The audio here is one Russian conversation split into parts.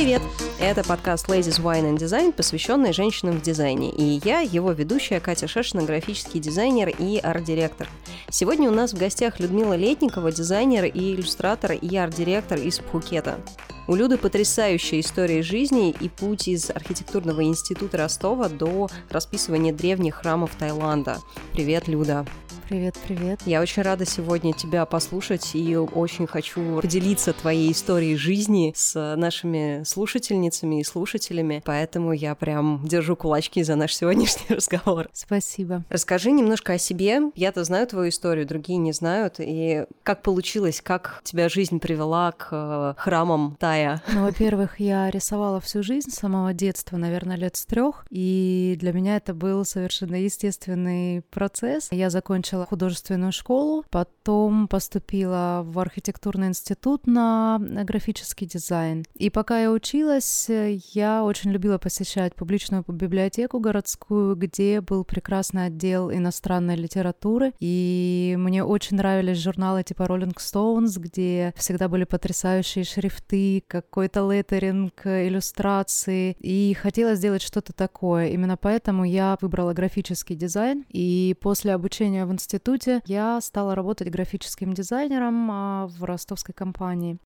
привет! Это подкаст Ladies Wine and Design, посвященный женщинам в дизайне. И я, его ведущая Катя Шешина, графический дизайнер и арт-директор. Сегодня у нас в гостях Людмила Летникова, дизайнер и иллюстратор и арт-директор из Пхукета. У Люды потрясающая история жизни и путь из архитектурного института Ростова до расписывания древних храмов Таиланда. Привет, Люда! Привет, привет. Я очень рада сегодня тебя послушать и очень хочу поделиться твоей историей жизни с нашими слушательницами и слушателями, поэтому я прям держу кулачки за наш сегодняшний разговор. Спасибо. Расскажи немножко о себе. Я-то знаю твою историю, другие не знают. И как получилось, как тебя жизнь привела к э, храмам Тая? Ну, во-первых, я рисовала всю жизнь с самого детства, наверное, лет с трех, и для меня это был совершенно естественный процесс. Я закончила закончила художественную школу, потом поступила в архитектурный институт на графический дизайн. И пока я училась, я очень любила посещать публичную библиотеку городскую, где был прекрасный отдел иностранной литературы, и мне очень нравились журналы типа Rolling Stones, где всегда были потрясающие шрифты, какой-то леттеринг, иллюстрации, и хотела сделать что-то такое. Именно поэтому я выбрала графический дизайн, и после обучения в институте институте я стала работать графическим дизайнером а, в ростовской компании.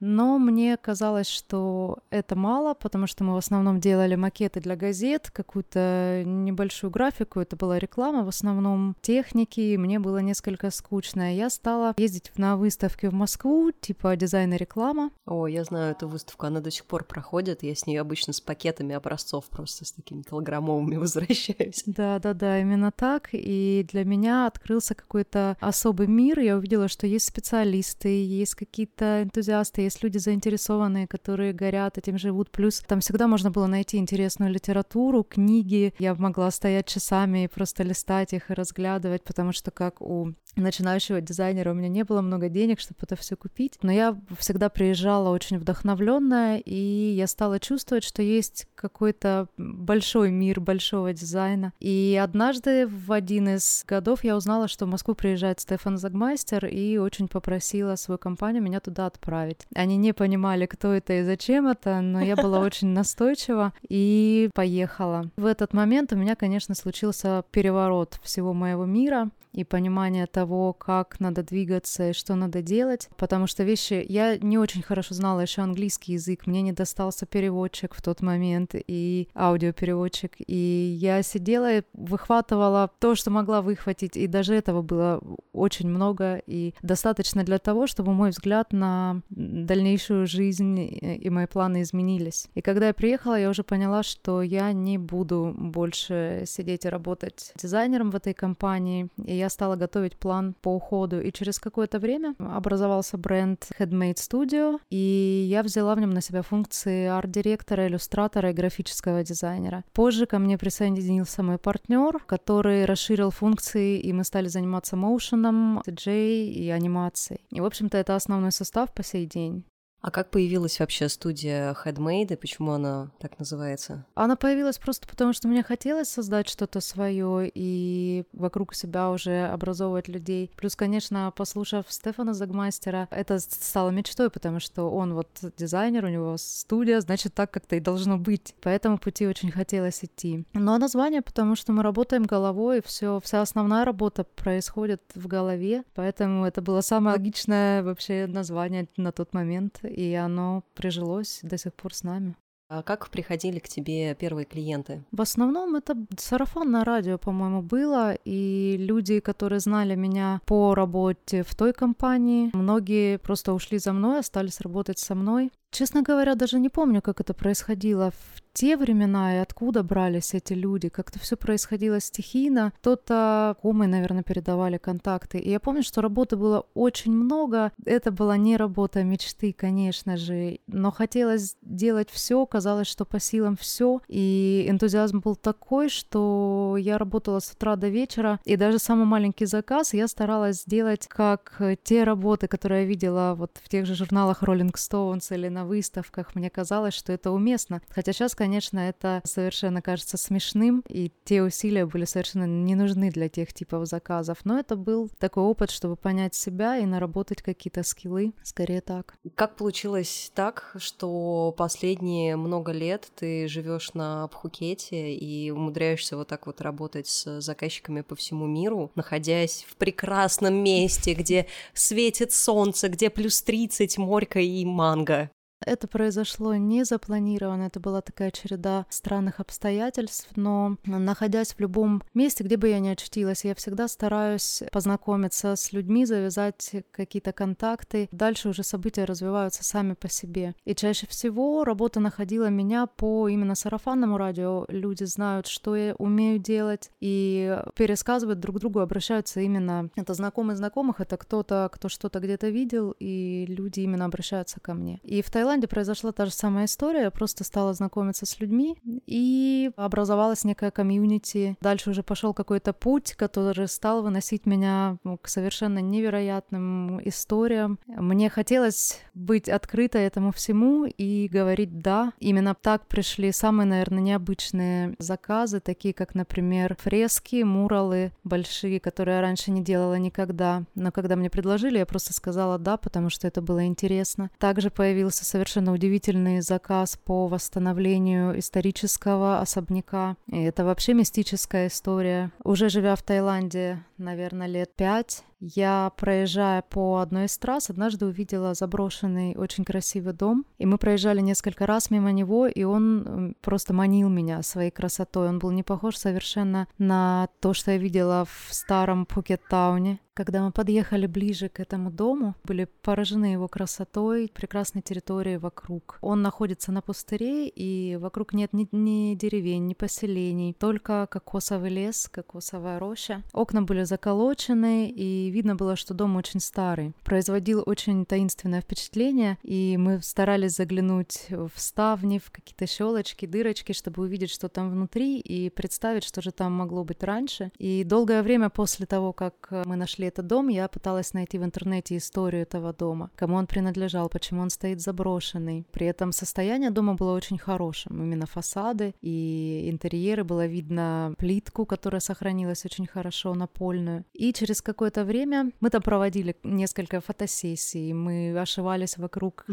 Но мне казалось, что это мало, потому что мы в основном делали макеты для газет, какую-то небольшую графику, это была реклама, в основном техники, и мне было несколько скучно. Я стала ездить на выставки в Москву, типа дизайн и реклама. О, я знаю эту выставку, она до сих пор проходит, я с ней обычно с пакетами образцов просто с такими килограммовыми возвращаюсь. Да-да-да, именно так, и для меня открылся какой-то особый мир, я увидела, что есть специалисты, есть какие-то энтузиасты, есть люди заинтересованные, которые горят этим живут. Плюс там всегда можно было найти интересную литературу, книги. Я могла стоять часами и просто листать их и разглядывать, потому что как у начинающего дизайнера у меня не было много денег, чтобы это все купить, но я всегда приезжала очень вдохновленная, и я стала чувствовать, что есть какой-то большой мир большого дизайна. И однажды в один из годов я узнала, что в Москву приезжает Стефан Загмайстер, и очень попросила свою компанию меня туда отправить. Они не понимали, кто это и зачем это, но я была очень настойчива и поехала. В этот момент у меня, конечно, случился переворот всего моего мира и понимание того, как надо двигаться и что надо делать, потому что вещи... Я не очень хорошо знала еще английский язык, мне не достался переводчик в тот момент и аудиопереводчик, и я сидела и выхватывала то, что могла выхватить, и даже этого было очень много и достаточно для того, чтобы мой взгляд на дальнейшую жизнь и мои планы изменились. И когда я приехала, я уже поняла, что я не буду больше сидеть и работать дизайнером в этой компании, и я стала готовить план по уходу. И через какое-то время образовался бренд Headmade Studio, и я взяла в нем на себя функции арт-директора, иллюстратора и графического дизайнера. Позже ко мне присоединился мой партнер, который расширил функции, и мы стали заниматься моушеном, CJ и анимацией. И, в общем-то, это основной состав по сей день. А как появилась вообще студия Headmade и почему она так называется? Она появилась просто потому, что мне хотелось создать что-то свое и вокруг себя уже образовывать людей. Плюс, конечно, послушав Стефана Загмастера, это стало мечтой, потому что он вот дизайнер, у него студия, значит, так как-то и должно быть. По этому пути очень хотелось идти. Но название, потому что мы работаем головой, все, вся основная работа происходит в голове, поэтому это было самое логичное вообще название на тот момент и оно прижилось до сих пор с нами. А как приходили к тебе первые клиенты? В основном это сарафанное радио, по-моему, было, и люди, которые знали меня по работе в той компании, многие просто ушли за мной, остались работать со мной. Честно говоря, даже не помню, как это происходило те времена и откуда брались эти люди. Как-то все происходило стихийно. Кто-то комы, наверное, передавали контакты. И я помню, что работы было очень много. Это была не работа мечты, конечно же, но хотелось делать все. Казалось, что по силам все. И энтузиазм был такой, что я работала с утра до вечера. И даже самый маленький заказ я старалась сделать как те работы, которые я видела вот в тех же журналах Rolling Stones или на выставках, мне казалось, что это уместно. Хотя сейчас, конечно, это совершенно кажется смешным, и те усилия были совершенно не нужны для тех типов заказов. Но это был такой опыт, чтобы понять себя и наработать какие-то скиллы, скорее так. Как получилось так, что последние много лет ты живешь на Пхукете и умудряешься вот так вот работать с заказчиками по всему миру, находясь в прекрасном месте, где светит солнце, где плюс 30, морька и манго? Это произошло не запланированно, это была такая череда странных обстоятельств, но находясь в любом месте, где бы я ни очутилась, я всегда стараюсь познакомиться с людьми, завязать какие-то контакты. Дальше уже события развиваются сами по себе. И чаще всего работа находила меня по именно сарафанному радио. Люди знают, что я умею делать, и пересказывают друг другу, обращаются именно... Это знакомые знакомых, это кто-то, кто что-то где-то видел, и люди именно обращаются ко мне. И в Таиланде Таиланде произошла та же самая история. Я просто стала знакомиться с людьми, и образовалась некая комьюнити. Дальше уже пошел какой-то путь, который стал выносить меня ну, к совершенно невероятным историям. Мне хотелось быть открытой этому всему и говорить «да». Именно так пришли самые, наверное, необычные заказы, такие как, например, фрески, муралы большие, которые я раньше не делала никогда. Но когда мне предложили, я просто сказала «да», потому что это было интересно. Также появился совершенно удивительный заказ по восстановлению исторического особняка. И это вообще мистическая история. Уже живя в Таиланде, наверное, лет пять, я, проезжая по одной из трасс, однажды увидела заброшенный, очень красивый дом, и мы проезжали несколько раз мимо него, и он просто манил меня своей красотой. Он был не похож совершенно на то, что я видела в старом Пукет-тауне. Когда мы подъехали ближе к этому дому, были поражены его красотой, прекрасной территорией вокруг. Он находится на пустыре, и вокруг нет ни, ни деревень, ни поселений, только кокосовый лес, кокосовая роща. Окна были заколочены, и видно было, что дом очень старый. Производил очень таинственное впечатление, и мы старались заглянуть в ставни, в какие-то щелочки, дырочки, чтобы увидеть, что там внутри, и представить, что же там могло быть раньше. И долгое время после того, как мы нашли этот дом, я пыталась найти в интернете историю этого дома, кому он принадлежал, почему он стоит заброшенный. При этом состояние дома было очень хорошим, именно фасады и интерьеры, было видно плитку, которая сохранилась очень хорошо, напольную. И через какое-то время. Мы там проводили несколько фотосессий, мы ошивались вокруг,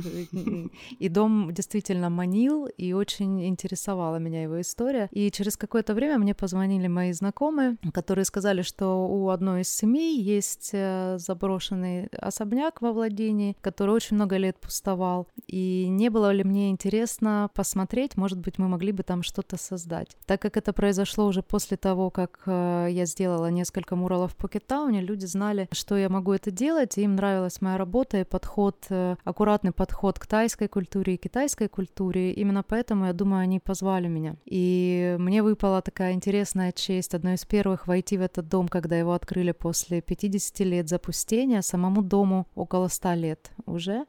и дом действительно манил, и очень интересовала меня его история. И через какое-то время мне позвонили мои знакомые, которые сказали, что у одной из семей есть э, заброшенный особняк во владении, который очень много лет пустовал. И не было ли мне интересно посмотреть, может быть, мы могли бы там что-то создать. Так как это произошло уже после того, как э, я сделала несколько муралов в Покетауне, люди знали, знали, что я могу это делать, и им нравилась моя работа и подход, э, аккуратный подход к тайской культуре и китайской культуре. Именно поэтому, я думаю, они позвали меня. И мне выпала такая интересная честь, одной из первых, войти в этот дом, когда его открыли после 50 лет запустения, самому дому около 100 лет уже.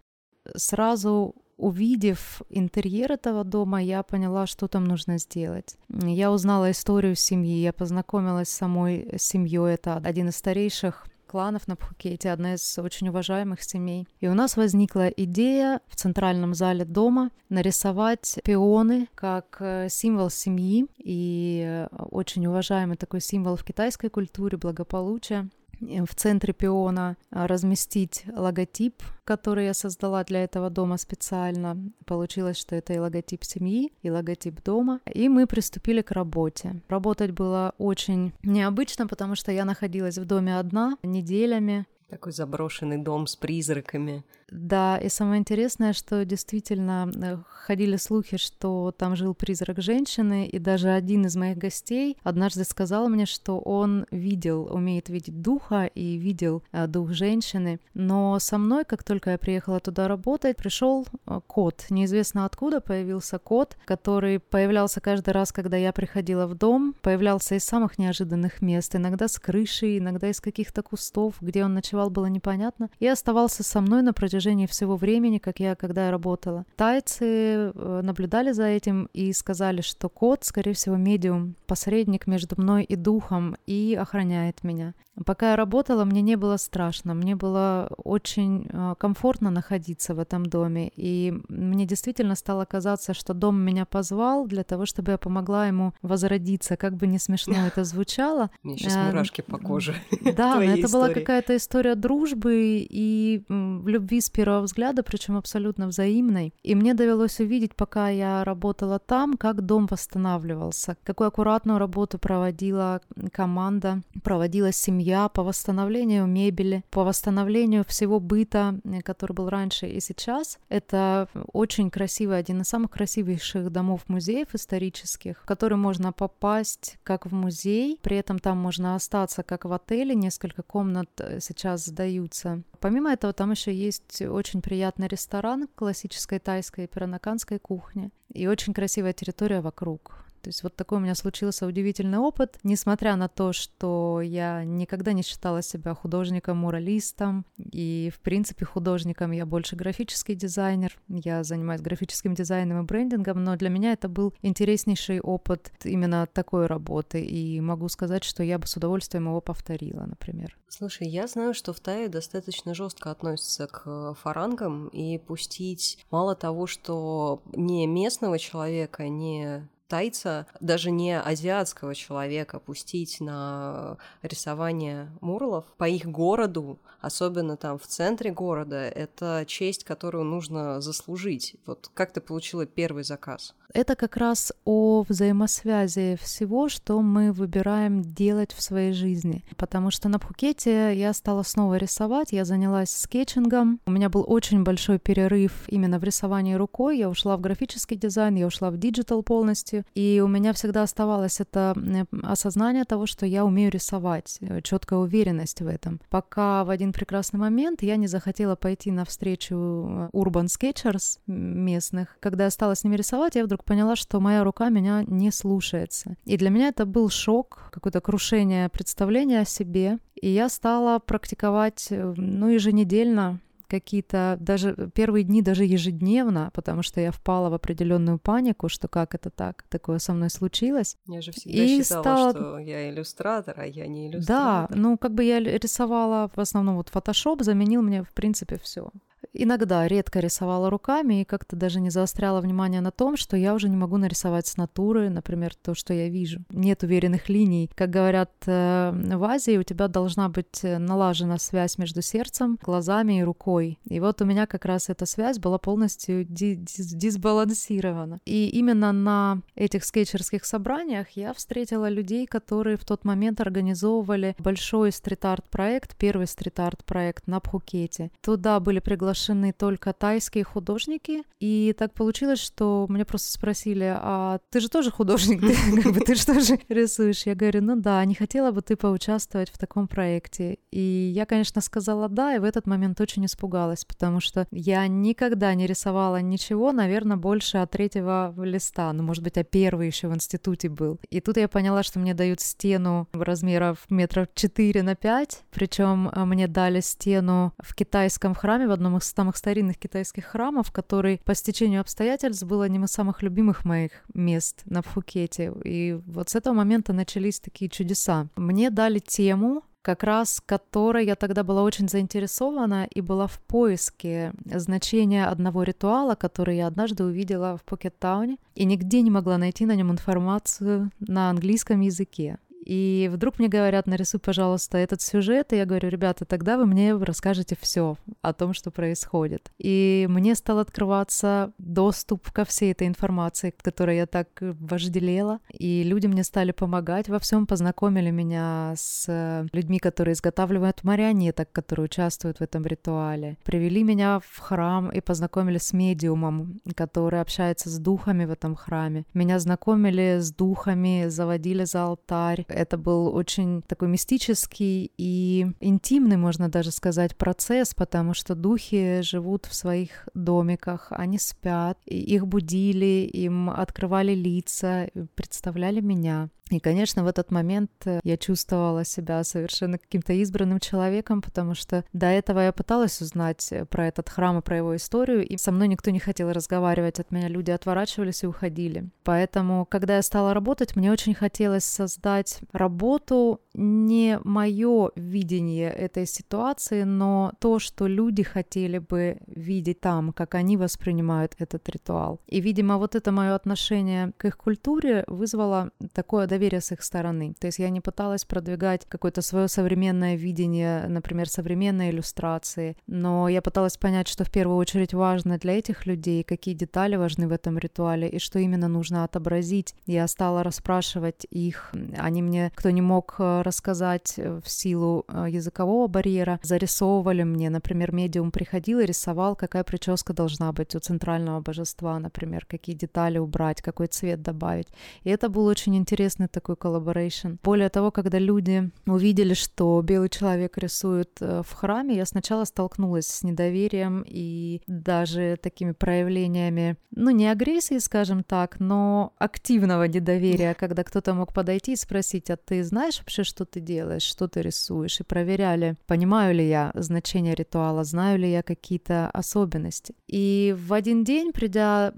Сразу увидев интерьер этого дома, я поняла, что там нужно сделать. Я узнала историю семьи, я познакомилась с самой семьей. Это один из старейших кланов на Пхукете, одна из очень уважаемых семей. И у нас возникла идея в центральном зале дома нарисовать пионы как э, символ семьи и э, очень уважаемый такой символ в китайской культуре благополучия в центре пиона а, разместить логотип, который я создала для этого дома специально. Получилось, что это и логотип семьи, и логотип дома. И мы приступили к работе. Работать было очень необычно, потому что я находилась в доме одна неделями. Такой заброшенный дом с призраками. Да, и самое интересное, что действительно э, ходили слухи, что там жил призрак женщины, и даже один из моих гостей однажды сказал мне, что он видел, умеет видеть духа и видел э, дух женщины. Но со мной, как только я приехала туда работать, пришел э, кот. Неизвестно откуда появился кот, который появлялся каждый раз, когда я приходила в дом, появлялся из самых неожиданных мест, иногда с крыши, иногда из каких-то кустов, где он ночевал было непонятно. И оставался со мной на протяжении всего времени, как я, когда я работала. Тайцы э, наблюдали за этим и сказали, что кот, скорее всего, медиум, посредник между мной и духом, и охраняет меня. Пока я работала, мне не было страшно, мне было очень э, комфортно находиться в этом доме, и мне действительно стало казаться, что дом меня позвал для того, чтобы я помогла ему возродиться, как бы не смешно это звучало. Мне сейчас э, мурашки по коже. Да, но это была какая-то история дружбы и любви с первого взгляда, причем абсолютно взаимной. И мне довелось увидеть, пока я работала там, как дом восстанавливался, какую аккуратную работу проводила команда, проводила семья по восстановлению мебели, по восстановлению всего быта, э, который был раньше и сейчас. Это очень красивый, один из самых красивейших домов-музеев исторических, в который можно попасть как в музей, при этом там можно остаться как в отеле, несколько комнат э, сейчас сдаются. Помимо этого, там еще есть очень приятный ресторан классической тайской и пиранаканской кухни и очень красивая территория вокруг. То есть вот такой у меня случился удивительный опыт, несмотря на то, что я никогда не считала себя художником-муралистом, и, в принципе, художником я больше графический дизайнер, я занимаюсь графическим дизайном и брендингом, но для меня это был интереснейший опыт именно такой работы, и могу сказать, что я бы с удовольствием его повторила, например. Слушай, я знаю, что в Тае достаточно жестко относятся к фарангам, и пустить мало того, что не местного человека, не тайца, даже не азиатского человека, пустить на рисование муралов по их городу, особенно там в центре города, это честь, которую нужно заслужить. Вот как ты получила первый заказ? Это как раз о взаимосвязи всего, что мы выбираем делать в своей жизни. Потому что на Пхукете я стала снова рисовать, я занялась скетчингом. У меня был очень большой перерыв именно в рисовании рукой. Я ушла в графический дизайн, я ушла в диджитал полностью. И у меня всегда оставалось это осознание того, что я умею рисовать, э, четкая уверенность в этом. Пока в один прекрасный момент я не захотела пойти на встречу э, Urban Sketchers местных. Когда я стала с ними рисовать, я вдруг поняла, что моя рука меня не слушается. И для меня это был шок, какое-то крушение представления о себе. И я стала практиковать, э, ну, еженедельно какие-то даже первые дни даже ежедневно, потому что я впала в определенную панику, что как это так, такое со мной случилось. Я же всегда и считала, стала... что я иллюстратор, а я не иллюстратор. Да, ну как бы я рисовала в основном вот Photoshop заменил мне в принципе все. Иногда редко рисовала руками и как-то даже не заостряла внимание на том, что я уже не могу нарисовать с натуры, например, то, что я вижу. Нет уверенных линий. Как говорят э, в Азии, у тебя должна быть э, налажена связь между сердцем, глазами и рукой. И вот у меня как раз эта связь была полностью дисбалансирована. И именно на этих скетчерских собраниях я встретила людей, которые в тот момент организовывали большой стрит-арт проект, первый стрит-арт проект на Пхукете. Туда были приглашены приглашены только тайские художники, и так получилось, что меня просто спросили, а ты же тоже художник, ты, как бы, ты же рисуешь? Я говорю, ну да, не хотела бы ты поучаствовать в таком проекте. И я, конечно, сказала да, и в этот момент очень испугалась, потому что я никогда не рисовала ничего, наверное, больше от третьего листа, ну, может быть, а первый еще в институте был. И тут я поняла, что мне дают стену размеров метров 4 на 5, причем а, мне дали стену в китайском храме в одном из самых старинных китайских храмов, который по стечению обстоятельств был одним из самых любимых моих мест на Пхукете. И вот с этого момента начались такие чудеса. Мне дали тему, как раз которой я тогда была очень заинтересована и была в поиске значения одного ритуала, который я однажды увидела в Покеттауне, и нигде не могла найти на нем информацию на английском языке. И вдруг мне говорят, нарисуй, пожалуйста, этот сюжет, и я говорю, ребята, тогда вы мне расскажете все о том, что происходит. И мне стал открываться доступ ко всей этой информации, которой я так вожделела, и люди мне стали помогать во всем, познакомили меня с людьми, которые изготавливают марионеток, которые участвуют в этом ритуале, привели меня в храм и познакомили с медиумом, который общается с духами в этом храме. Меня знакомили с духами, заводили за алтарь, это был очень такой мистический и интимный, можно даже сказать, процесс, потому что духи живут в своих домиках, они спят, их будили, им открывали лица, представляли меня. И, конечно, в этот момент э, я чувствовала себя совершенно каким-то избранным человеком, потому что до этого я пыталась узнать э, про этот храм и про его историю, и со мной никто не хотел разговаривать, от меня люди отворачивались и уходили. Поэтому, когда я стала работать, мне очень хотелось создать работу не мое видение этой ситуации, но то, что люди хотели бы видеть там, как они воспринимают этот ритуал. И, видимо, вот это мое отношение к их культуре вызвало такое доверие с их стороны. То есть я не пыталась продвигать какое-то свое современное видение, например, современной иллюстрации, но я пыталась понять, что в первую очередь важно для этих людей, какие детали важны в этом ритуале и что именно нужно отобразить. Я стала расспрашивать их, они мне, кто не мог э, рассказать э, в силу э, языкового барьера, зарисовывали мне, например, медиум приходил и рисовал, какая прическа должна быть у центрального божества, например, какие детали убрать, какой цвет добавить. И это был очень интересный такой collaboration. Более того, когда люди увидели, что белый человек рисует э, в храме, я сначала столкнулась с недоверием и даже такими проявлениями, ну, не агрессии, скажем так, но активного недоверия, когда кто-то мог подойти и спросить, а ты знаешь вообще, что ты делаешь, что ты рисуешь? И проверяли, понимаю ли я значение ритуала, знаю ли я какие-то особенности. И в один день, придя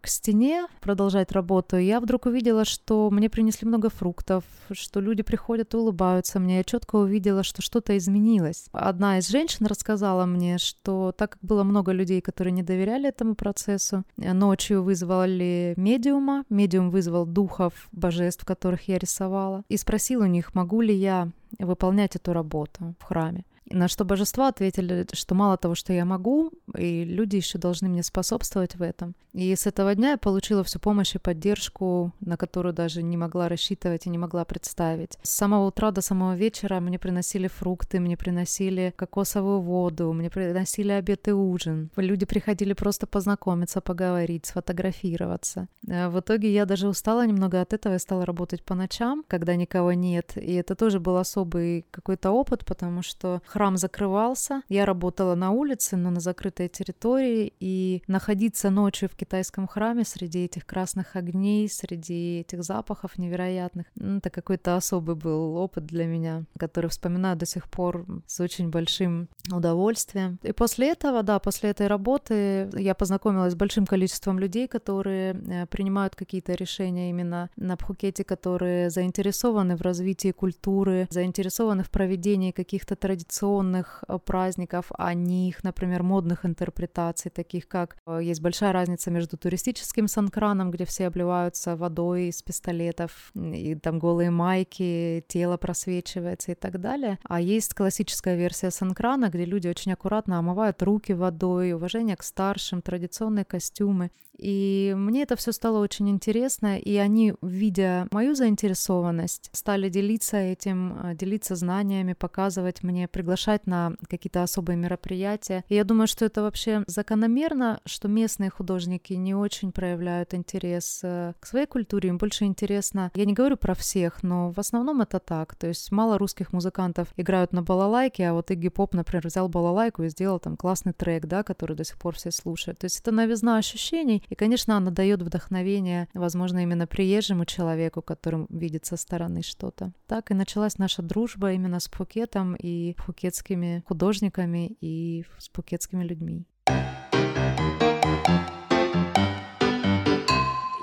к стене продолжать работу, я вдруг увидела, что мне принесли много фруктов, что люди приходят и улыбаются мне. Я четко увидела, что что-то изменилось. Одна из женщин рассказала мне, что так как было много людей, которые не доверяли этому процессу, ночью вызвали медиума, медиум вызвал духов божеств, которых я рисовала, и спросил у них, могу ли я выполнять эту работу в храме. На что божества ответили, что мало того, что я могу, и люди еще должны мне способствовать в этом. И с этого дня я получила всю помощь и поддержку, на которую даже не могла рассчитывать и не могла представить. С самого утра до самого вечера мне приносили фрукты, мне приносили кокосовую воду, мне приносили обед и ужин. Люди приходили просто познакомиться, поговорить, сфотографироваться. Э, в итоге я даже устала немного от этого и стала работать по ночам, когда никого нет. И это тоже был особый какой-то опыт, потому что храм закрывался. Я работала на улице, но на закрытой территории, и находиться ночью в китайском храме среди этих красных огней, среди этих запахов невероятных, ну, это какой-то особый был опыт для меня, который вспоминаю до сих пор с очень большим удовольствием. И после этого, да, после этой работы я познакомилась с большим количеством людей, которые э, принимают какие-то решения именно на Пхукете, которые заинтересованы в развитии культуры, заинтересованы в проведении каких-то традиционных традиционных э, праздников, а не их, например, модных интерпретаций, таких как э, есть большая разница между туристическим санкраном, где все обливаются водой из пистолетов, и там голые майки, тело просвечивается и так далее. А есть классическая версия санкрана, где люди очень аккуратно омывают руки водой, уважение к старшим, традиционные костюмы. И мне это все стало очень интересно, и они, видя мою заинтересованность, стали делиться этим, э, делиться знаниями, показывать мне, приглашать на какие-то особые мероприятия. И я думаю, что это вообще закономерно, что местные художники не очень проявляют интерес э, к своей культуре, им больше интересно, я не говорю про всех, но в основном это так, то есть мало русских музыкантов играют на балалайке, а вот Игги Поп, например, взял балалайку и сделал там классный трек, да, который до сих пор все слушают. То есть это новизна ощущений, и, конечно, она дает вдохновение, возможно, именно приезжему человеку, которым видит со стороны что-то. Так и началась наша дружба именно с Пхукетом и пхукетскими художниками и с пхукетскими людьми.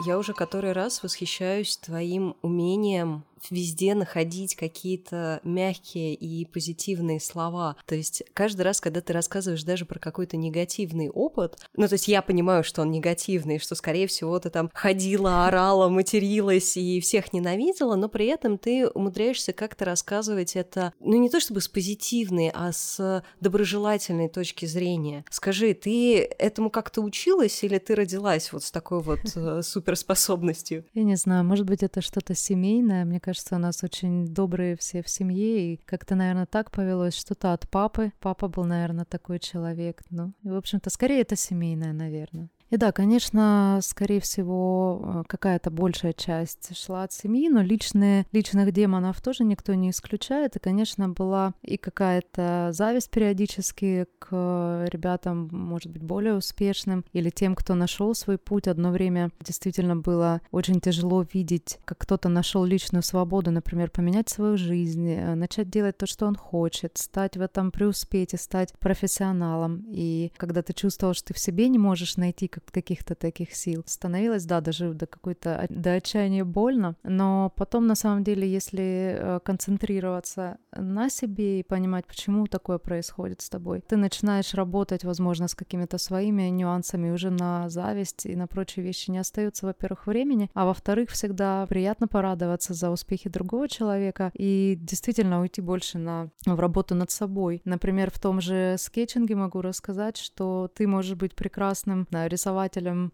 Я уже который раз восхищаюсь твоим умением везде находить какие-то мягкие и позитивные слова. То есть каждый раз, когда ты рассказываешь даже про какой-то негативный опыт, ну, то есть я понимаю, что он негативный, что, скорее всего, ты там ходила, орала, материлась и всех ненавидела, но при этом ты умудряешься как-то рассказывать это, ну, не то чтобы с позитивной, а с доброжелательной точки зрения. Скажи, ты этому как-то училась или ты родилась вот с такой вот э, суперспособностью? Я не знаю, может быть, это что-то семейное. Мне кажется, кажется, у нас очень добрые все в семье, и как-то, наверное, так повелось, что-то от папы. Папа был, наверное, такой человек. Ну, и, в общем-то, скорее это семейное, наверное. И да, конечно, скорее всего, э, какая-то большая часть шла от семьи, но личные, личных демонов тоже никто не исключает. И, конечно, была и какая-то зависть периодически к ребятам, может быть, более успешным или тем, кто нашел свой путь. Одно время действительно было очень тяжело видеть, как кто-то нашел личную свободу, например, поменять свою жизнь, э, начать делать то, что он хочет, стать в этом преуспеть и стать профессионалом. И когда ты чувствовал, что ты в себе не можешь найти как каких-то таких сил, становилось, да, даже до какой-то до отчаяния больно, но потом на самом деле, если э, концентрироваться на себе и понимать, почему такое происходит с тобой, ты начинаешь работать, возможно, с какими-то своими нюансами уже на зависть и на прочие вещи. Не остается, во-первых, времени, а во-вторых, всегда приятно порадоваться за успехи другого человека и действительно уйти больше на, в работу над собой. Например, в том же скетчинге могу рассказать, что ты можешь быть прекрасным да, рисователем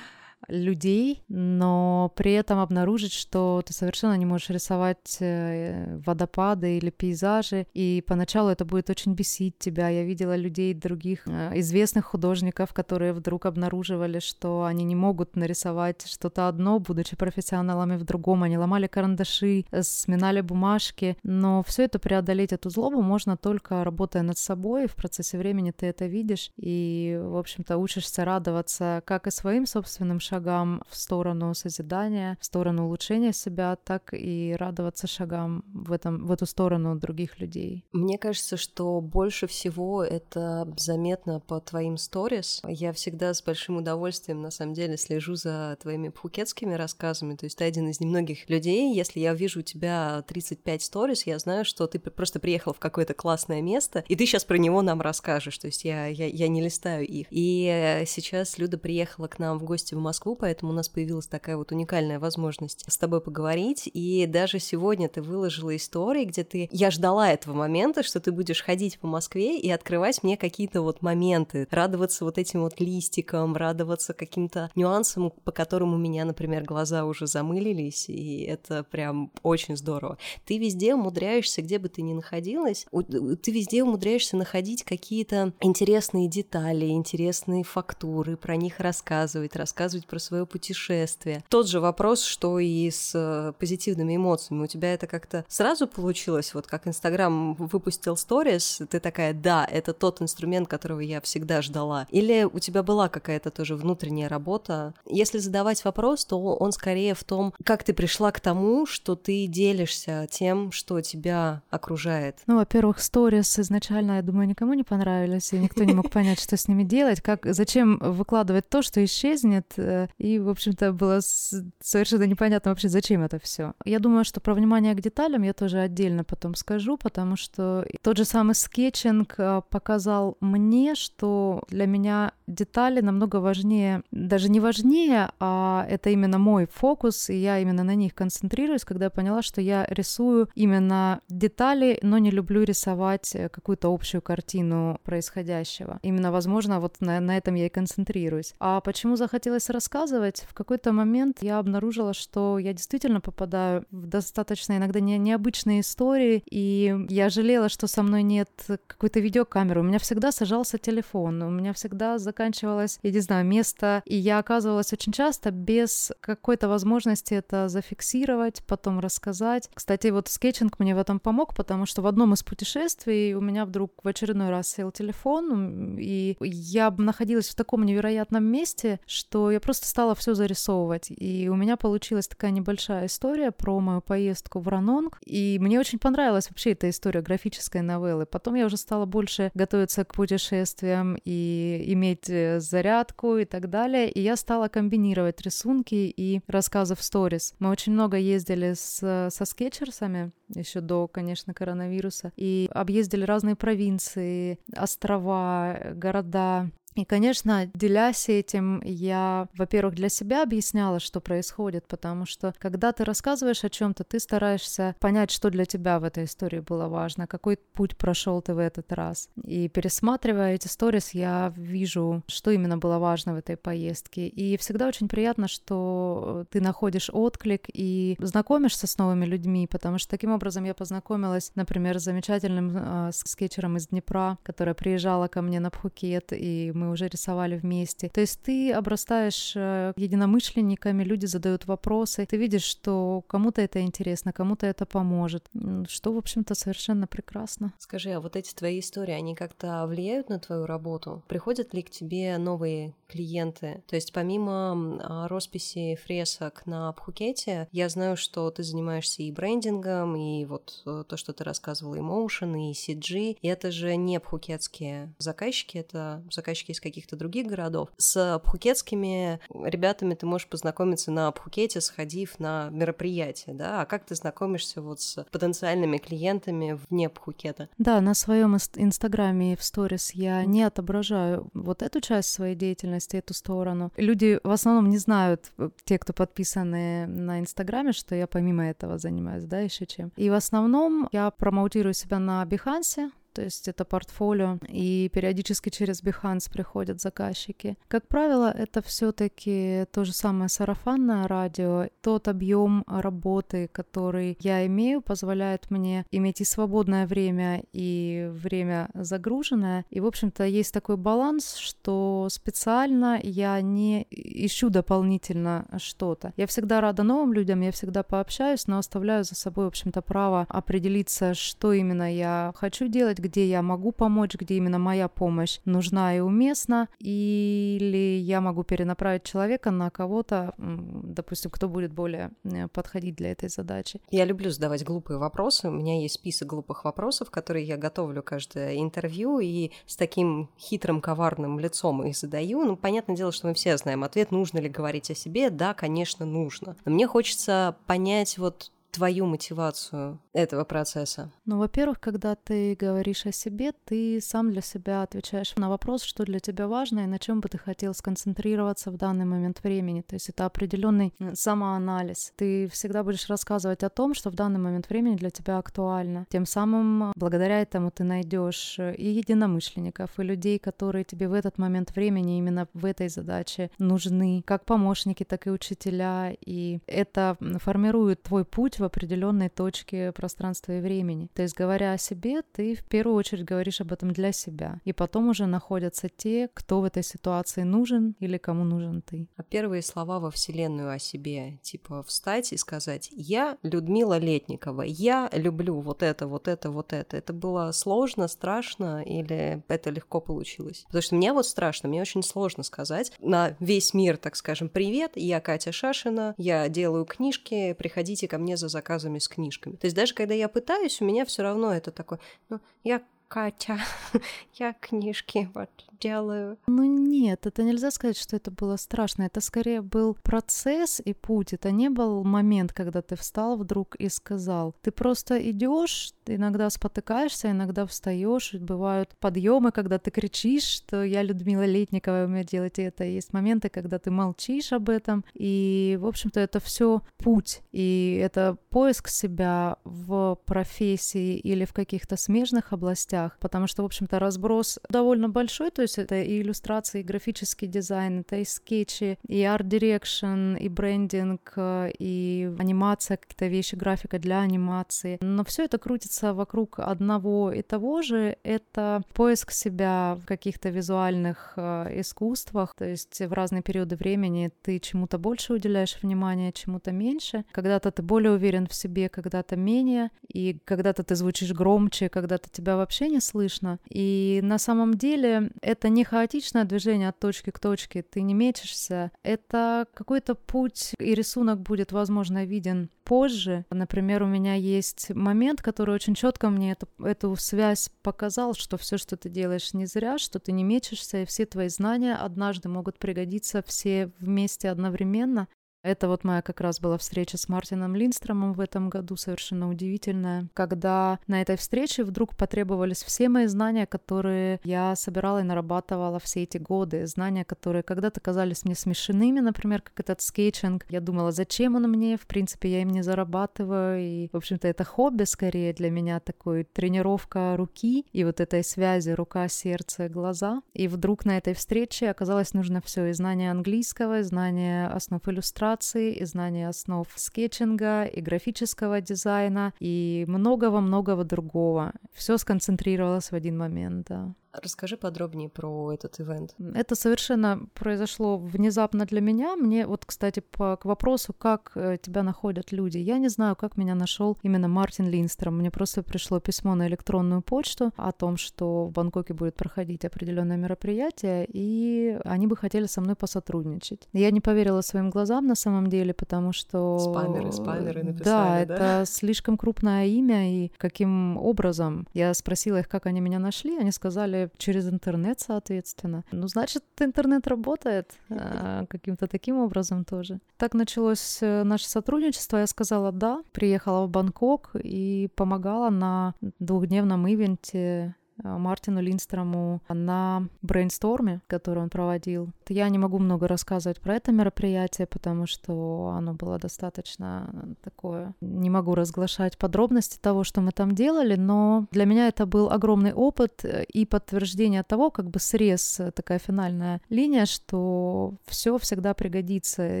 людей, но при этом обнаружить, что ты совершенно не можешь рисовать э, водопады или пейзажи, и поначалу это будет очень бесить тебя. Я видела людей других э, известных художников, которые вдруг обнаруживали, что они не могут нарисовать что-то одно, будучи профессионалами в другом. Они ломали карандаши, э, сминали бумажки, но все это преодолеть эту злобу можно только работая над собой. В процессе времени ты это видишь и, в общем-то, учишься радоваться как и своим собственным шагам в сторону созидания, в сторону улучшения себя, так и радоваться шагам в, этом, в эту сторону других людей. Мне кажется, что больше всего это заметно по твоим сторис. Я всегда с большим удовольствием, на самом деле, слежу за твоими пхукетскими рассказами. То есть ты один из немногих людей. Если я вижу у тебя 35 сторис, я знаю, что ты просто приехал в какое-то классное место, и ты сейчас про него нам расскажешь. То есть я, я, я не листаю их. И сейчас Люда приехала к нам в гости в Москву Москву, поэтому у нас появилась такая вот уникальная возможность с тобой поговорить. И даже сегодня ты выложила истории, где ты... Я ждала этого момента, что ты будешь ходить по Москве и открывать мне какие-то вот моменты, радоваться вот этим вот листикам, радоваться каким-то нюансам, по которым у меня, например, глаза уже замылились, и это прям очень здорово. Ты везде умудряешься, где бы ты ни находилась, ты везде умудряешься находить какие-то интересные детали, интересные фактуры, про них рассказывать, рассказывать про свое путешествие. Тот же вопрос, что и с э, позитивными эмоциями. У тебя это как-то сразу получилось? Вот как Инстаграм выпустил сторис, ты такая, да, это тот инструмент, которого я всегда ждала. Или у тебя была какая-то тоже внутренняя работа? Если задавать вопрос, то он скорее в том, как ты пришла к тому, что ты делишься тем, что тебя окружает. Ну, во-первых, сторис изначально, я думаю, никому не понравились, и никто не мог понять, что с ними делать. Как, зачем выкладывать то, что исчезнет, э, и, в общем-то, было совершенно непонятно вообще, зачем это все. Я думаю, что про внимание к деталям я тоже отдельно потом скажу, потому что тот же самый скетчинг а, показал мне, что для меня детали намного важнее, даже не важнее, а это именно мой фокус, и я именно на них концентрируюсь, когда я поняла, что я рисую именно детали, но не люблю рисовать э, какую-то общую картину происходящего. Именно, возможно, вот на, на этом я и концентрируюсь. А почему захотелось рассказывать? В какой-то момент я обнаружила, что я действительно попадаю в достаточно иногда не, необычные истории, и я жалела, что со мной нет какой-то видеокамеры. У меня всегда сажался телефон, у меня всегда заканчивалось, я не знаю, место, и я оказывалась очень часто без какой-то возможности это зафиксировать, потом рассказать. Кстати, вот скетчинг мне в этом помог, потому что в одном из путешествий у меня вдруг в очередной раз сел телефон, и я находилась в таком невероятном месте, что я просто стала все зарисовывать. И у меня получилась такая небольшая история про мою поездку в Ранонг, и мне очень понравилась вообще эта история графической новеллы. Потом я уже стала больше готовиться к путешествиям и иметь Э, зарядку и так далее. И я стала комбинировать рисунки и рассказы в сторис. Мы очень много ездили с, со скетчерсами, еще до, конечно, коронавируса, и объездили разные провинции, острова, города, и, конечно, делясь этим, я, во-первых, для себя объясняла, что происходит, потому что когда ты рассказываешь о чем-то, ты стараешься понять, что для тебя в этой истории было важно, какой путь прошел ты в этот раз. И пересматривая эти сторис, я вижу, что именно было важно в этой поездке. И всегда очень приятно, что ты находишь отклик и знакомишься с новыми людьми, потому что таким образом я познакомилась, например, с замечательным э, скетчером из Днепра, которая приезжала ко мне на Пхукет, и мы уже рисовали вместе. То есть ты обрастаешь э, единомышленниками, люди задают вопросы, ты видишь, что кому-то это интересно, кому-то это поможет, что, в общем-то, совершенно прекрасно. Скажи, а вот эти твои истории, они как-то влияют на твою работу? Приходят ли к тебе новые клиенты? То есть помимо а, росписи фресок на Пхукете, я знаю, что ты занимаешься и брендингом, и вот э, то, что ты рассказывала, и Motion, и CG, и это же не пхукетские заказчики, это заказчики из каких-то других городов. С пхукетскими ребятами ты можешь познакомиться на Пхукете, сходив на мероприятие, да? А как ты знакомишься вот с потенциальными клиентами вне Пхукета? Да, на своем инстаграме и в сторис я не отображаю вот эту часть своей деятельности, эту сторону. Люди в основном не знают, э, те, кто подписаны на инстаграме, что я помимо этого занимаюсь, да, еще чем. И в основном я промоутирую себя на Behance, то есть это портфолио, и периодически через Behance приходят заказчики. Как правило, это все-таки то же самое сарафанное радио. Тот объем работы, который я имею, позволяет мне иметь и свободное время, и время загруженное. И, в общем-то, есть такой баланс, что специально я не ищу дополнительно что-то. Я всегда рада новым людям, я всегда пообщаюсь, но оставляю за собой, в общем-то, право определиться, что именно я хочу делать, где я могу помочь, где именно моя помощь нужна и уместна, или я могу перенаправить человека на кого-то, допустим, кто будет более э, подходить для этой задачи. Я люблю задавать глупые вопросы. У меня есть список глупых вопросов, которые я готовлю каждое интервью, и с таким хитрым, коварным лицом их задаю. Ну, понятное дело, что мы все знаем ответ, нужно ли говорить о себе. Да, конечно, нужно. Но мне хочется понять вот твою мотивацию этого процесса? Ну, во-первых, когда ты говоришь о себе, ты сам для себя отвечаешь на вопрос, что для тебя важно и на чем бы ты хотел сконцентрироваться в данный момент времени. То есть это определенный самоанализ. Ты всегда будешь рассказывать о том, что в данный момент времени для тебя актуально. Тем самым, благодаря этому, ты найдешь и единомышленников, и людей, которые тебе в этот момент времени именно в этой задаче нужны, как помощники, так и учителя. И это формирует твой путь в определенной точке пространства и времени. То есть, говоря о себе, ты в первую очередь говоришь об этом для себя. И потом уже находятся те, кто в этой ситуации нужен или кому нужен ты. А первые слова во Вселенную о себе, типа встать и сказать «Я Людмила Летникова, я люблю вот это, вот это, вот это». Это было сложно, страшно или это легко получилось? Потому что мне вот страшно, мне очень сложно сказать на весь мир, так скажем, «Привет, я Катя Шашина, я делаю книжки, приходите ко мне за заказами с книжками. То есть даже когда я пытаюсь, у меня все равно это такое, ну, я Катя, я книжки вот делаю. Ну нет, это нельзя сказать, что это было страшно. Это скорее был процесс и путь. Это не был момент, когда ты встал вдруг и сказал. Ты просто идешь, иногда спотыкаешься, иногда встаешь. Бывают подъемы, когда ты кричишь, что я Людмила Летникова, умею делать это. Есть моменты, когда ты молчишь об этом. И, в общем-то, это все путь. И это поиск себя в профессии или в каких-то смежных областях, потому что, в общем-то, разброс довольно большой, то есть это и иллюстрации, и графический дизайн, это и скетчи, и art direction, и брендинг, и анимация, какие-то вещи, графика для анимации. Но все это крутится вокруг одного и того же. Это поиск себя в каких-то визуальных э, искусствах, то есть в разные периоды времени ты чему-то больше уделяешь внимания, чему-то меньше. Когда-то ты более уверен в себе, когда-то менее, и когда-то ты звучишь громче, когда-то тебя вообще не слышно. И на самом деле это не хаотичное движение от точки к точке, ты не мечешься. Это какой-то путь, и рисунок будет, возможно, виден позже. Например, у меня есть момент, который очень четко мне эту, эту связь показал, что все, что ты делаешь, не зря, что ты не мечешься, и все твои знания однажды могут пригодиться все вместе одновременно. Это вот моя как раз была встреча с Мартином Линстромом в этом году, совершенно удивительная, когда на этой встрече вдруг потребовались все мои знания, которые я собирала и нарабатывала все эти годы, знания, которые когда-то казались мне смешными, например, как этот скетчинг. Я думала, зачем он мне, в принципе, я им не зарабатываю, и, в общем-то, это хобби скорее для меня, такой тренировка руки и вот этой связи рука, сердце, глаза. И вдруг на этой встрече оказалось нужно все, и знание английского, и знание основ иллюстрации, иллюстрации, и знание основ скетчинга, и графического дизайна, и многого-многого другого. Все сконцентрировалось в один момент, да. Расскажи подробнее про этот ивент. Это совершенно произошло внезапно для меня. Мне вот, кстати, по, к вопросу, как э, тебя находят люди. Я не знаю, как меня нашел именно Мартин Линстром. Мне просто пришло письмо на электронную почту о том, что в Бангкоке будет проходить определенное мероприятие, и они бы хотели со мной посотрудничать. Я не поверила своим глазам на самом деле, потому что... Спамеры, спамеры написали, да? Да, это слишком крупное имя, и каким образом? Я спросила их, как они меня нашли, они сказали, через интернет, соответственно. Ну, значит, интернет работает а, каким-то таким образом тоже. Так началось э, наше сотрудничество. Я сказала «да», приехала в Бангкок и помогала на двухдневном ивенте Мартину Линстрому на брейнсторме, который он проводил. Я не могу много рассказывать про это мероприятие, потому что оно было достаточно такое. Не могу разглашать подробности того, что мы там делали, но для меня это был огромный опыт и подтверждение того, как бы срез, э, такая финальная линия, что все всегда пригодится,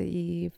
и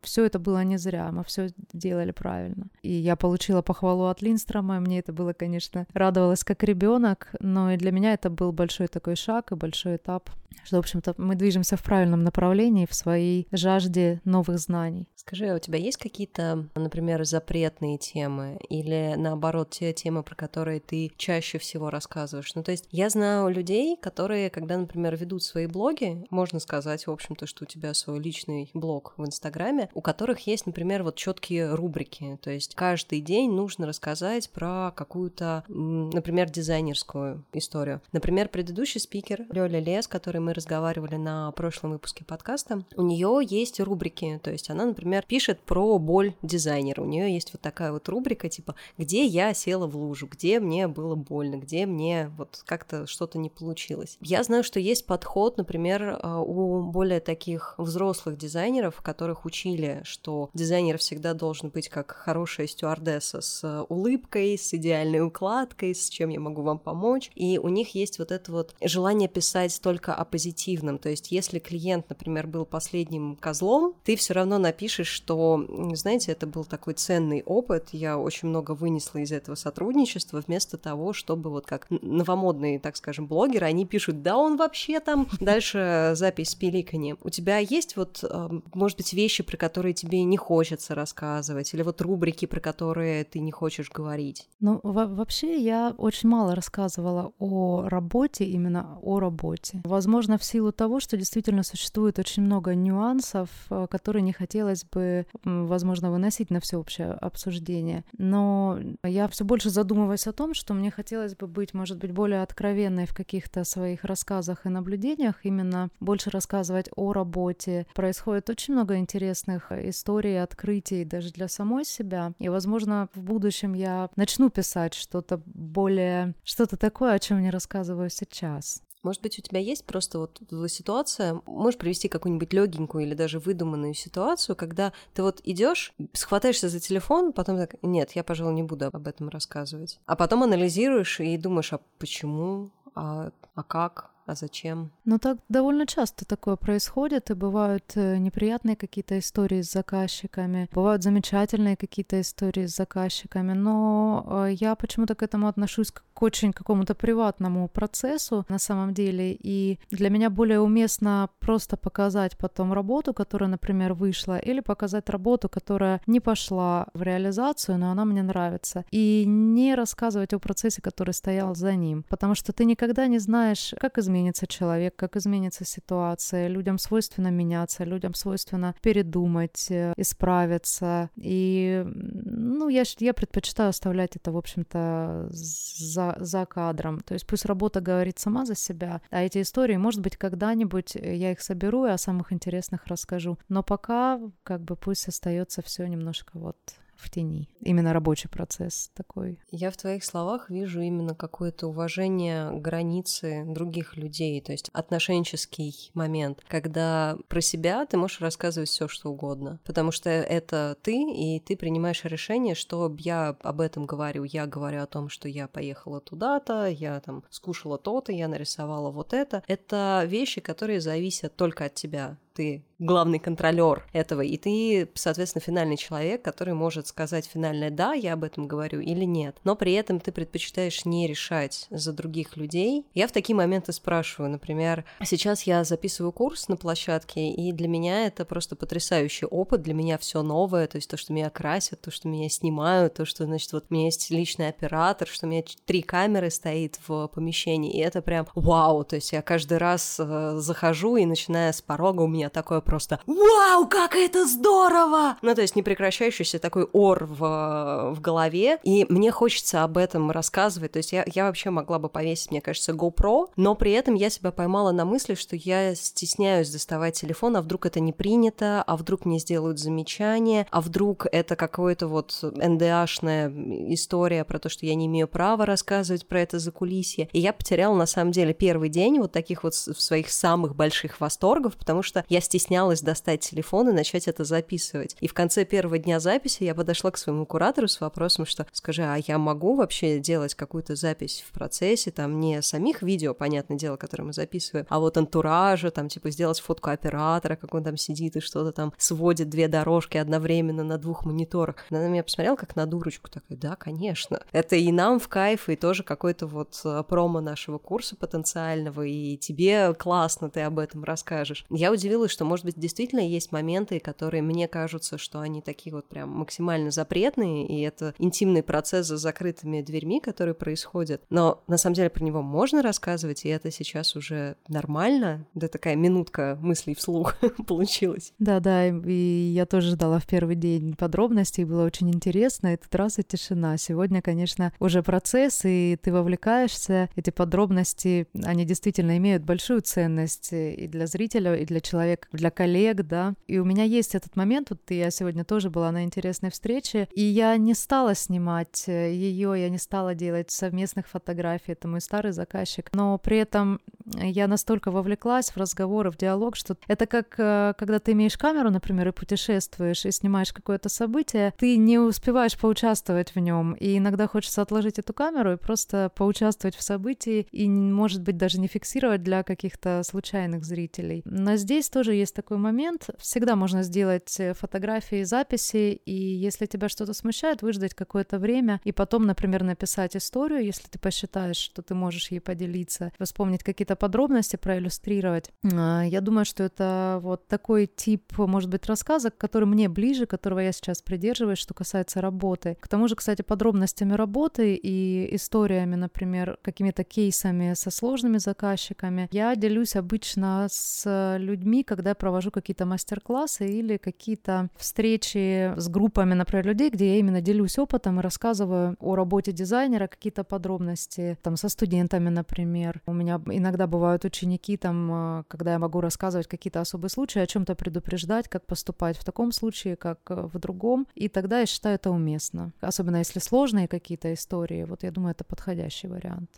все это было не зря, мы все делали правильно. И я получила похвалу от Линстрома, мне это было, конечно, радовалась как ребенок, но и для меня это был большой такой шаг и большой этап что, в общем-то, мы движемся в правильном направлении в своей жажде новых знаний. Скажи, а у тебя есть какие-то, например, запретные темы или, наоборот, те темы, про которые ты чаще всего рассказываешь? Ну, то есть я знаю людей, которые, когда, например, ведут свои блоги, можно сказать, в общем-то, что у тебя свой личный блог в Инстаграме, у которых есть, например, вот четкие рубрики. То есть каждый день нужно рассказать про какую-то, например, дизайнерскую историю. Например, предыдущий спикер Лёля Лес, который мы разговаривали на прошлом выпуске подкаста, у нее есть рубрики, то есть она, например, пишет про боль дизайнера. У нее есть вот такая вот рубрика, типа, где я села в лужу, где мне было больно, где мне вот как-то что-то не получилось. Я знаю, что есть подход, например, а, у более таких взрослых дизайнеров, которых учили, что дизайнер всегда должен быть как хорошая стюардесса с улыбкой, с идеальной укладкой, с чем я могу вам помочь. И у них есть вот это вот желание писать только о позитивном. То есть, если клиент, например, был последним козлом, ты все равно напишешь, что, знаете, это был такой ценный опыт, я очень много вынесла из этого сотрудничества, вместо того, чтобы вот как новомодные, так скажем, блогеры, они пишут, да он вообще там, дальше запись с пиликаньем. У тебя есть вот, эм, может быть, вещи, про которые тебе не хочется рассказывать, или вот рубрики, про которые ты не хочешь говорить? Ну, вообще я очень мало рассказывала о работе, именно о работе. Возможно, Возможно, в силу того, что действительно существует очень много нюансов, э, которые не хотелось бы, возможно, выносить на всеобщее обсуждение. Но я все больше задумываюсь о том, что мне хотелось бы быть, может быть, более откровенной в каких-то своих рассказах и наблюдениях, именно больше рассказывать о работе. Происходит очень много интересных историй, открытий даже для самой себя. И, возможно, в будущем я начну писать что-то более, что-то такое, о чем не рассказываю сейчас. Может быть, у тебя есть просто вот ситуация, можешь привести какую-нибудь легенькую или даже выдуманную ситуацию, когда ты вот идешь, схватаешься за телефон, потом так, нет, я, пожалуй, не буду об этом рассказывать. А потом анализируешь и думаешь, а почему, а, а как, а зачем? Ну так довольно часто такое происходит, и бывают э, неприятные какие-то истории с заказчиками, бывают замечательные какие-то истории с заказчиками, но э, я почему-то к этому отношусь как к очень какому-то приватному процессу на самом деле, и для меня более уместно просто показать потом работу, которая, например, вышла, или показать работу, которая не пошла в реализацию, но она мне нравится, и не рассказывать о процессе, который стоял за ним, потому что ты никогда не знаешь, как изменить изменится человек, как изменится ситуация. Людям свойственно меняться, людям свойственно передумать, э, исправиться. И, ну, я, я предпочитаю оставлять это, в общем-то, за, за кадром. То есть пусть работа говорит сама за себя, а эти истории, может быть, когда-нибудь я их соберу и о самых интересных расскажу. Но пока, как бы, пусть остается все немножко вот в тени. Именно рабочий процесс такой. Я в твоих словах вижу именно какое-то уважение границы других людей, то есть отношенческий момент, когда про себя ты можешь рассказывать все, что угодно, потому что это ты, и ты принимаешь решение, что я об этом говорю, я говорю о том, что я поехала туда-то, я там скушала то-то, я нарисовала вот это. Это вещи, которые зависят только от тебя. Ты главный контролер этого, и ты, соответственно, финальный человек, который может сказать финальное «да, я об этом говорю» или «нет». Но при этом ты предпочитаешь не решать за других людей. Я в такие моменты спрашиваю, например, сейчас я записываю курс на площадке, и для меня это просто потрясающий опыт, для меня все новое, то есть то, что меня красят, то, что меня снимают, то, что, значит, вот у меня есть личный оператор, что у меня три камеры стоит в помещении, и это прям вау, то есть я каждый раз э, захожу и начиная с порога у меня такое просто «Вау, как это здорово!» Ну, то есть непрекращающийся такой ор в, в голове, и мне хочется об этом рассказывать. То есть я, я вообще могла бы повесить, мне кажется, GoPro, но при этом я себя поймала на мысли, что я стесняюсь доставать телефон, а вдруг это не принято, а вдруг мне сделают замечание, а вдруг это какое-то вот НДАшная история про то, что я не имею права рассказывать про это за кулисье. И я потеряла, на самом деле, первый день вот таких вот своих самых больших восторгов, потому что я стеснялась достать телефон и начать это записывать. И в конце первого дня записи я подошла к своему куратору с вопросом, что скажи, а я могу вообще делать какую-то запись в процессе, там не самих видео, понятное дело, которые мы записываем, а вот антуража, там типа сделать фотку оператора, как он там сидит и что-то там сводит две дорожки одновременно на двух мониторах. Она на меня посмотрела как на дурочку, такая, да, конечно. Это и нам в кайф, и тоже какой-то вот э, промо нашего курса потенциального, и тебе классно, ты об этом расскажешь. Я удивилась, что, может быть, действительно есть моменты, которые мне кажутся, что они такие вот прям максимально запретные, и это интимный процесс за закрытыми дверьми, который происходит. Но на самом деле про него можно рассказывать, и это сейчас уже нормально. Да такая минутка мыслей вслух получилась. Да-да, и я тоже ждала в первый день подробностей, было очень интересно. Этот раз и тишина. Сегодня, конечно, уже процесс, и ты вовлекаешься. Эти подробности, они действительно имеют большую ценность и для зрителя, и для человека, для коллег, да. И у меня есть этот момент, вот я сегодня тоже была на интересной встрече, и я не стала снимать э, ее, я не стала делать совместных фотографий, это мой старый заказчик, но при этом я настолько вовлеклась в разговоры, в диалог, что это как э, когда ты имеешь камеру, например, и путешествуешь, и снимаешь какое-то событие, ты не успеваешь поучаствовать в нем, и иногда хочется отложить эту камеру и просто поучаствовать в событии, и, может быть, даже не фиксировать для каких-то случайных зрителей. Но здесь тоже есть такой момент. Всегда можно сделать э, фотографии, записи, и если тебя что-то смущает, выждать какое-то время, и потом, например, написать историю, если ты посчитаешь, что ты можешь ей поделиться, вспомнить какие-то подробности, проиллюстрировать. А, я думаю, что это вот такой тип, может быть, рассказа, который мне ближе, которого я сейчас придерживаюсь, что касается работы. К тому же, кстати, подробностями работы и историями, например, какими-то кейсами со сложными заказчиками, я делюсь обычно с людьми, когда провожу какие-то мастер-классы или какие-то встречи с группами, например, людей, где я именно делюсь опытом и рассказываю о работе дизайнера, какие-то подробности, там, со студентами, например. У меня иногда бывают ученики, там, э, когда я могу рассказывать какие-то особые случаи, о чем-то предупреждать, как поступать в таком случае, как э, в другом, и тогда я считаю это уместно. Особенно если сложные какие-то истории, вот я думаю, это подходящий вариант.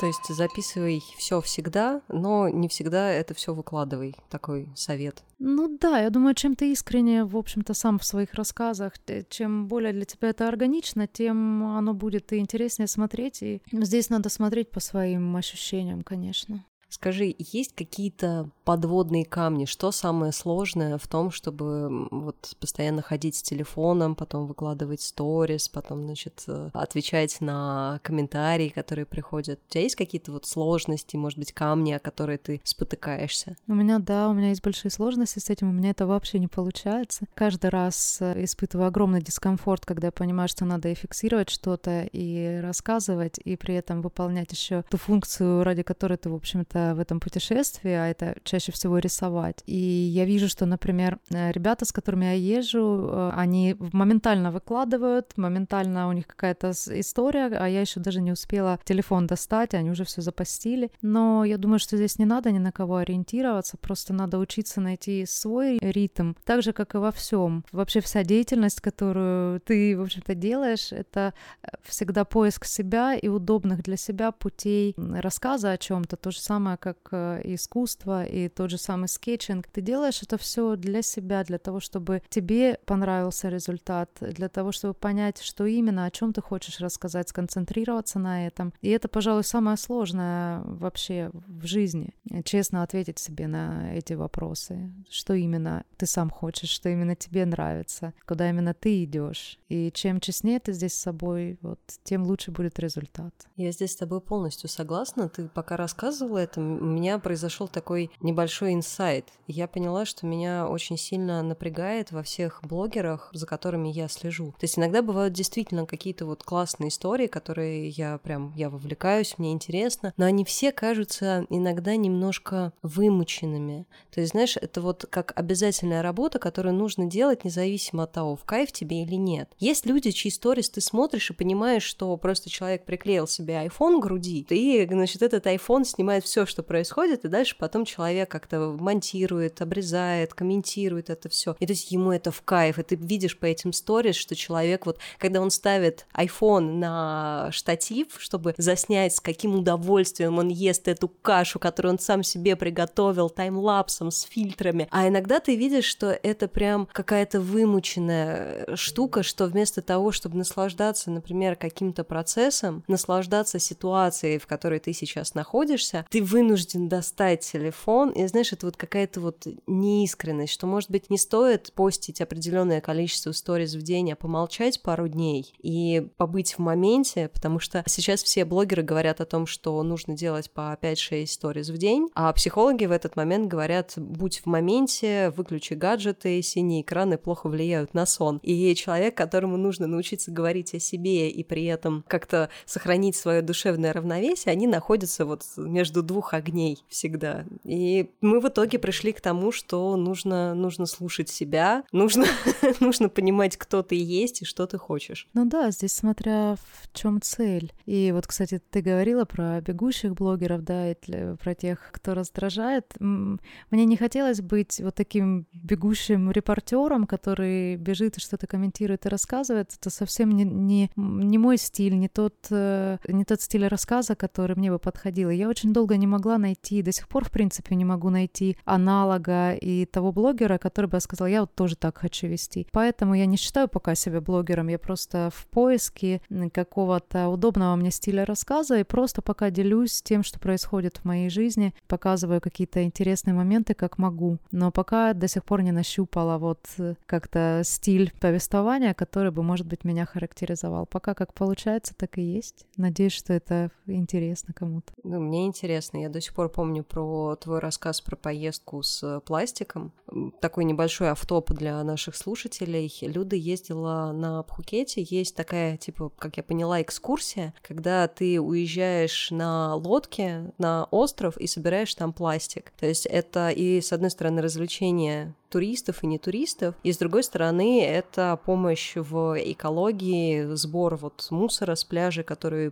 То есть записывай все всегда, но не всегда это все выкладывай. Такой совет. Ну да, я думаю, чем ты искренне, в общем-то, сам в своих рассказах, чем более для тебя это органично, тем оно будет и интереснее смотреть. И здесь надо смотреть по своим ощущениям, конечно. Скажи, есть какие-то подводные камни? Что самое сложное в том, чтобы вот постоянно ходить с телефоном, потом выкладывать сторис, потом, значит, э, отвечать на комментарии, которые приходят? У тебя есть какие-то вот сложности, может быть, камни, о которые ты спотыкаешься? У меня, да, у меня есть большие сложности с этим, у меня это вообще не получается. Каждый раз э, испытываю огромный дискомфорт, когда я понимаю, что надо и фиксировать что-то, и рассказывать, и при этом выполнять еще ту функцию, ради которой ты, в общем-то, в этом путешествии, а это чаще всего рисовать. И я вижу, что, например, э, ребята, с которыми я езжу, э, они моментально выкладывают, моментально у них какая-то история, а я еще даже не успела телефон достать, они уже все запостили. Но я думаю, что здесь не надо ни на кого ориентироваться, просто надо учиться найти свой ритм, так же, как и во всем. Вообще вся деятельность, которую ты, в общем-то, делаешь, это э, всегда поиск себя и удобных для себя путей рассказа о чем-то. То же самое самое, как э, искусство и тот же самый скетчинг. Ты делаешь это все для себя, для того, чтобы тебе понравился результат, для того, чтобы понять, что именно, о чем ты хочешь рассказать, сконцентрироваться на этом. И это, пожалуй, самое сложное вообще в жизни. Честно ответить себе на эти вопросы. Что именно ты сам хочешь, что именно тебе нравится, куда именно ты идешь. И чем честнее ты здесь с собой, вот, тем лучше будет результат. Я здесь с тобой полностью согласна. Ты пока рассказывала это, у меня произошел такой небольшой инсайт. Я поняла, что меня очень сильно напрягает во всех блогерах, за которыми я слежу. То есть иногда бывают действительно какие-то вот классные истории, которые я прям, я вовлекаюсь, мне интересно, но они все кажутся иногда немножко вымученными. То есть, знаешь, это вот как обязательная работа, которую нужно делать независимо от того, в кайф тебе или нет. Есть люди, чьи сторис ты смотришь и понимаешь, что просто человек приклеил себе iPhone к груди, и, значит, этот iPhone снимает все, что происходит, и дальше потом человек как-то монтирует, обрезает, комментирует это все. И то есть ему это в кайф, и ты видишь по этим сторис, что человек вот, когда он ставит iPhone на штатив, чтобы заснять, с каким удовольствием он ест эту кашу, которую он сам себе приготовил таймлапсом с фильтрами, а иногда ты видишь, что это прям какая-то вымученная штука, что вместо того, чтобы наслаждаться, например, каким-то процессом, наслаждаться ситуацией, в которой ты сейчас находишься, ты вынужден достать телефон, и знаешь, это вот какая-то вот неискренность, что, может быть, не стоит постить определенное количество сториз в день, а помолчать пару дней и побыть в моменте, потому что сейчас все блогеры говорят о том, что нужно делать по 5-6 сториз в день, а психологи в этот момент говорят, будь в моменте, выключи гаджеты, синие экраны плохо влияют на сон. И человек, которому нужно научиться говорить о себе и при этом как-то сохранить свое душевное равновесие, они находятся вот между двух огней всегда. И мы в итоге пришли к тому, что нужно, нужно слушать себя, нужно, нужно понимать, кто ты есть и что ты хочешь. Ну да, здесь смотря в чем цель. И вот, кстати, ты говорила про бегущих блогеров, да, и про тех, кто раздражает. Мне не хотелось быть вот таким бегущим репортером, который бежит и что-то комментирует и рассказывает. Это совсем не, не, не мой стиль, не тот, э, не тот стиль рассказа, который мне бы подходил. я очень долго не могла найти, до сих пор, в принципе, не могу найти аналога и того блогера, который бы сказал, я вот тоже так хочу вести. Поэтому я не считаю пока себя блогером, я просто в поиске какого-то удобного мне стиля рассказа и просто пока делюсь тем, что происходит в моей жизни, показываю какие-то интересные моменты, как могу. Но пока до сих пор не нащупала вот как-то стиль повествования, который бы, может быть, меня характеризовал. Пока как получается, так и есть. Надеюсь, что это интересно кому-то. Ну, мне интересно. Я до сих пор помню про твой рассказ про поездку с пластиком. Такой небольшой автоп для наших слушателей. Люда ездила на Пхукете. Есть такая, типа, как я поняла, экскурсия, когда ты уезжаешь на лодке на остров и собираешь там пластик. То есть это и, с одной стороны, развлечение туристов и не туристов, и с другой стороны это помощь в экологии, сбор вот мусора с пляжей, который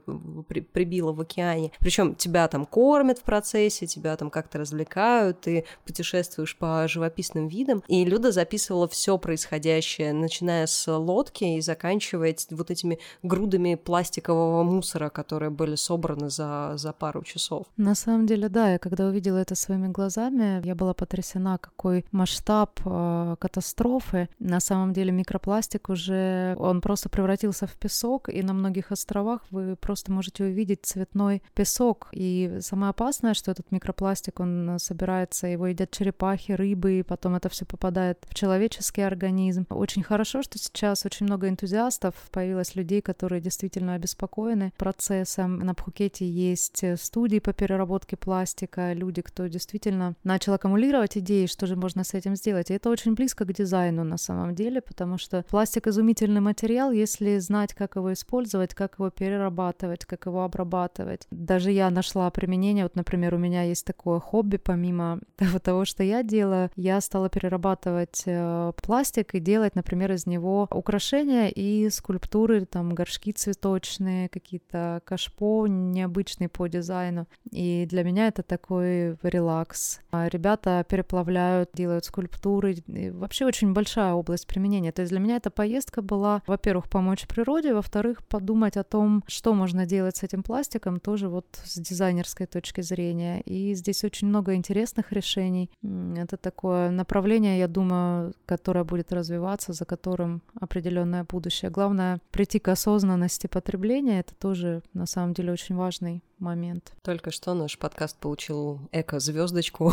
при прибило в океане. Причем тебя там кормят в процессе, тебя там как-то развлекают, ты путешествуешь по живописным видам. И Люда записывала все происходящее, начиная с лодки и заканчивая вот этими грудами пластикового мусора, которые были собраны за, за пару часов. На самом деле, да, я когда увидела это своими глазами, я была потрясена, какой масштаб масштаб э, катастрофы. На самом деле микропластик уже, он просто превратился в песок, и на многих островах вы просто можете увидеть цветной песок. И самое опасное, что этот микропластик, он собирается, его едят черепахи, рыбы, и потом это все попадает в человеческий организм. Очень хорошо, что сейчас очень много энтузиастов, появилось людей, которые действительно обеспокоены процессом. На Пхукете есть студии по переработке пластика, люди, кто действительно начал аккумулировать идеи, что же можно с этим сделать делать. И это очень близко к дизайну на самом деле, потому что пластик изумительный материал, если знать, как его использовать, как его перерабатывать, как его обрабатывать. Даже я нашла применение, вот, например, у меня есть такое хобби, помимо того, что я делаю, я стала перерабатывать э, пластик и делать, например, из него украшения и скульптуры, там, горшки цветочные, какие-то кашпо необычные по дизайну. И для меня это такой релакс. А ребята переплавляют, делают скульптуры культуры. И вообще очень большая область применения. То есть для меня эта поездка была, во-первых, помочь природе, во-вторых, подумать о том, что можно делать с этим пластиком, тоже вот с дизайнерской точки зрения. И здесь очень много интересных решений. Это такое направление, я думаю, которое будет развиваться, за которым определенное будущее. Главное прийти к осознанности потребления. Это тоже на самом деле очень важный момент. Только что наш подкаст получил эко-звездочку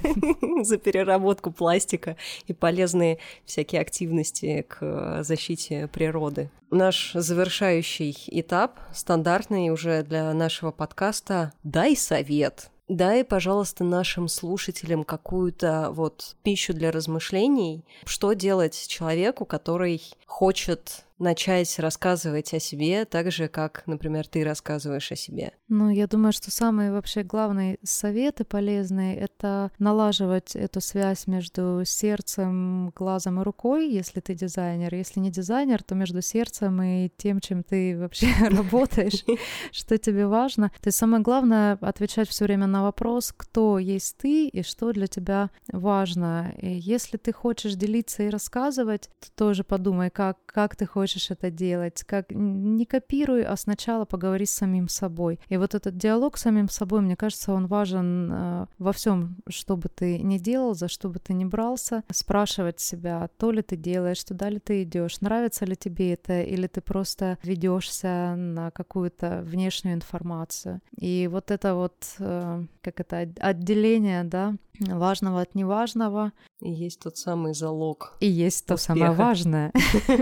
за переработку пластика и полезные всякие активности к защите природы. Наш завершающий этап, стандартный уже для нашего подкаста «Дай совет». Дай, пожалуйста, нашим слушателям какую-то вот пищу для размышлений, что делать человеку, который хочет начать рассказывать о себе так же, как, например, ты рассказываешь о себе? Ну, я думаю, что самый вообще главный совет и полезный — это налаживать эту связь между сердцем, глазом и рукой, если ты дизайнер. Если не дизайнер, то между сердцем и тем, чем ты вообще работаешь, что тебе важно. То есть самое главное — отвечать все время на вопрос, кто есть ты и что для тебя важно. И если ты хочешь делиться и рассказывать, то тоже подумай, как, как ты хочешь хочешь это делать, как не копируй, а сначала поговори с самим собой. И вот этот диалог с самим собой, мне кажется, он важен э, во всем, что бы ты ни делал, за что бы ты ни брался, спрашивать себя, то ли ты делаешь, туда ли ты идешь, нравится ли тебе это, или ты просто ведешься на какую-то внешнюю информацию. И вот это вот, э, как это, отделение, да, важного от неважного. И есть тот самый залог. И есть то успеха. самое важное.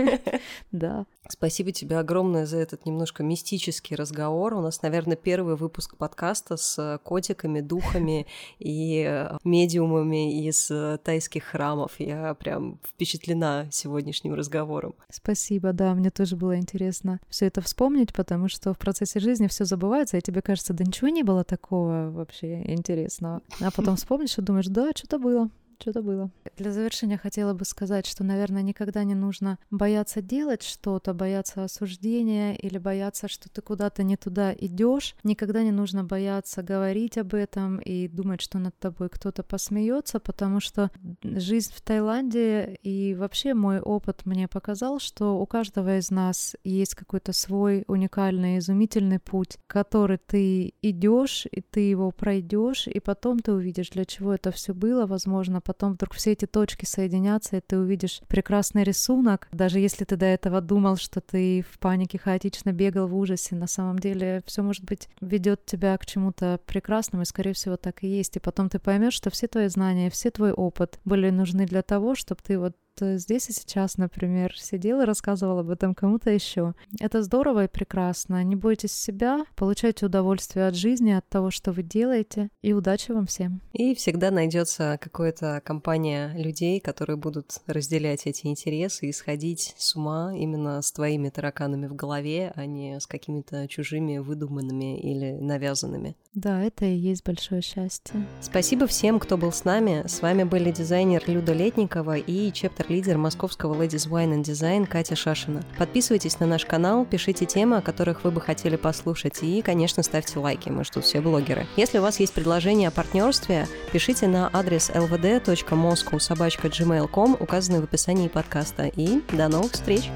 Да. Спасибо тебе огромное за этот немножко мистический разговор. У нас, наверное, первый выпуск подкаста с котиками, духами и э, медиумами из э, тайских храмов. Я прям впечатлена сегодняшним разговором. Спасибо, да, мне тоже было интересно все это вспомнить, потому что в процессе жизни все забывается, и тебе кажется, да ничего не было такого вообще интересного. А потом вспомнишь и думаешь, да, что-то было что-то было. Для завершения хотела бы сказать, что, наверное, никогда не нужно бояться делать что-то, бояться осуждения или бояться, что ты куда-то не туда идешь. Никогда не нужно бояться говорить об этом и думать, что над тобой кто-то посмеется, потому что жизнь в Таиланде и вообще мой опыт мне показал, что у каждого из нас есть какой-то свой уникальный, изумительный путь, который ты идешь, и ты его пройдешь, и потом ты увидишь, для чего это все было, возможно, потом вдруг все эти точки соединятся, и ты увидишь прекрасный рисунок. Даже если ты до этого думал, что ты в панике хаотично бегал в ужасе, на самом деле все может быть ведет тебя к чему-то прекрасному, и скорее всего так и есть. И потом ты поймешь, что все твои знания, все твой опыт были нужны для того, чтобы ты вот здесь и сейчас, например, сидел и рассказывал об этом кому-то еще. Это здорово и прекрасно. Не бойтесь себя, получайте удовольствие от жизни, от того, что вы делаете, и удачи вам всем. И всегда найдется какая-то компания людей, которые будут разделять эти интересы и сходить с ума именно с твоими тараканами в голове, а не с какими-то чужими выдуманными или навязанными. Да, это и есть большое счастье. Спасибо всем, кто был с нами. С вами были дизайнер Люда Летникова и чептер-лидер московского Ladies Wine and Design Катя Шашина. Подписывайтесь на наш канал, пишите темы, о которых вы бы хотели послушать, и, конечно, ставьте лайки, мы же тут все блогеры. Если у вас есть предложение о партнерстве, пишите на адрес lvd.moscow.gmail.com, указанный в описании подкаста. И до новых встреч!